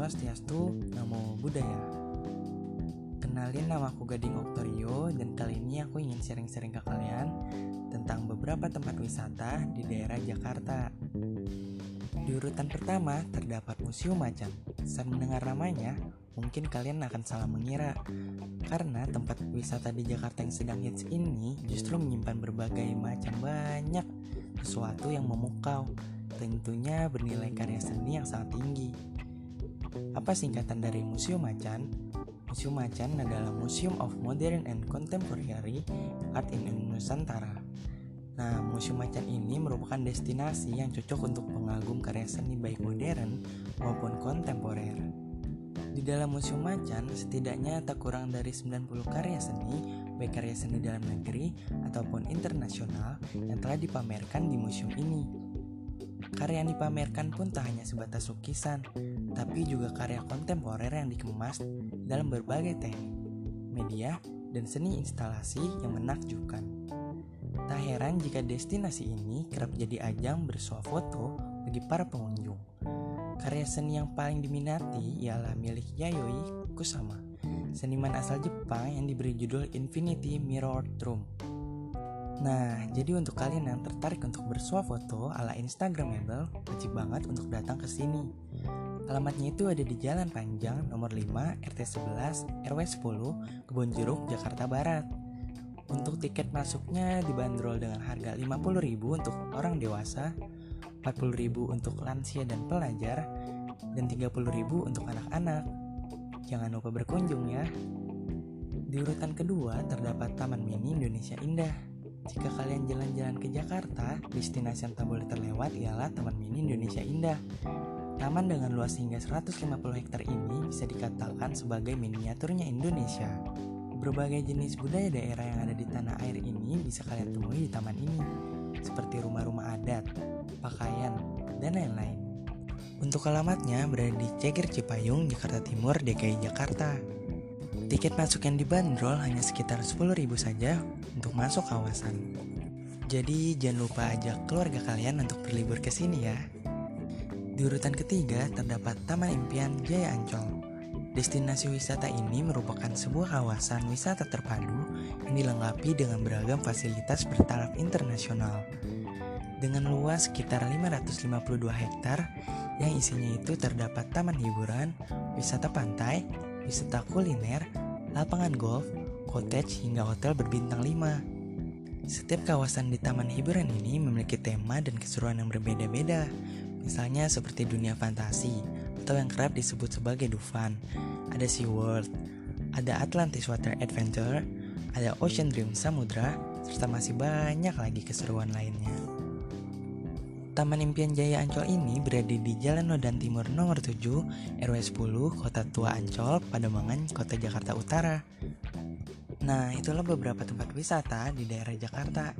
Swastiastu, Namo Buddhaya. Kenalin nama aku Gading Oktorio dan kali ini aku ingin sharing-sharing ke kalian tentang beberapa tempat wisata di daerah Jakarta. Di urutan pertama terdapat Museum Macan. Saat mendengar namanya, mungkin kalian akan salah mengira karena tempat wisata di Jakarta yang sedang hits ini justru menyimpan berbagai macam banyak sesuatu yang memukau tentunya bernilai karya seni yang sangat tinggi. Apa singkatan dari Museum Macan? Museum Macan adalah Museum of Modern and Contemporary Art in Nusantara. Nah, Museum Macan ini merupakan destinasi yang cocok untuk pengagum karya seni baik modern maupun kontemporer. Di dalam Museum Macan, setidaknya tak kurang dari 90 karya seni, baik karya seni dalam negeri ataupun internasional yang telah dipamerkan di museum ini. Karya yang dipamerkan pun tak hanya sebatas lukisan, tapi juga karya kontemporer yang dikemas dalam berbagai teknik, media, dan seni instalasi yang menakjubkan. Tak heran jika destinasi ini kerap jadi ajang bersuah foto bagi para pengunjung. Karya seni yang paling diminati ialah milik Yayoi Kusama, seniman asal Jepang yang diberi judul Infinity Mirror Room. Nah, jadi untuk kalian yang tertarik untuk bersuah foto ala Instagramable, wajib banget untuk datang ke sini. Alamatnya itu ada di Jalan Panjang nomor 5 RT 11 RW 10 Kebon Jeruk Jakarta Barat. Untuk tiket masuknya dibanderol dengan harga 50.000 untuk orang dewasa, 40.000 untuk lansia dan pelajar, dan 30.000 untuk anak-anak. Jangan lupa berkunjung ya. Di urutan kedua terdapat Taman Mini Indonesia Indah. Jika kalian jalan-jalan ke Jakarta, destinasi yang tak boleh terlewat ialah Taman Mini Indonesia Indah. Taman dengan luas hingga 150 hektar ini bisa dikatakan sebagai miniaturnya Indonesia. Berbagai jenis budaya daerah yang ada di tanah air ini bisa kalian temui di taman ini, seperti rumah-rumah adat, pakaian, dan lain-lain. Untuk alamatnya berada di Ceger Cipayung, Jakarta Timur, DKI Jakarta. Tiket masuk yang dibanderol hanya sekitar 10.000 saja untuk masuk kawasan. Jadi jangan lupa ajak keluarga kalian untuk berlibur ke sini ya. Di urutan ketiga terdapat Taman Impian Jaya Ancol. Destinasi wisata ini merupakan sebuah kawasan wisata terpadu yang dilengkapi dengan beragam fasilitas bertaraf internasional. Dengan luas sekitar 552 hektar yang isinya itu terdapat taman hiburan, wisata pantai, wisata kuliner, lapangan golf, cottage hingga hotel berbintang 5. Setiap kawasan di taman hiburan ini memiliki tema dan keseruan yang berbeda-beda. Misalnya seperti dunia fantasi atau yang kerap disebut sebagai Dufan. Ada SeaWorld, ada Atlantis Water Adventure, ada Ocean Dream Samudra, serta masih banyak lagi keseruan lainnya. Taman Impian Jaya Ancol ini berada di Jalan Nodan Timur nomor 7, RW 10, Kota Tua Ancol, Pademangan, Kota Jakarta Utara. Nah, itulah beberapa tempat wisata di daerah Jakarta.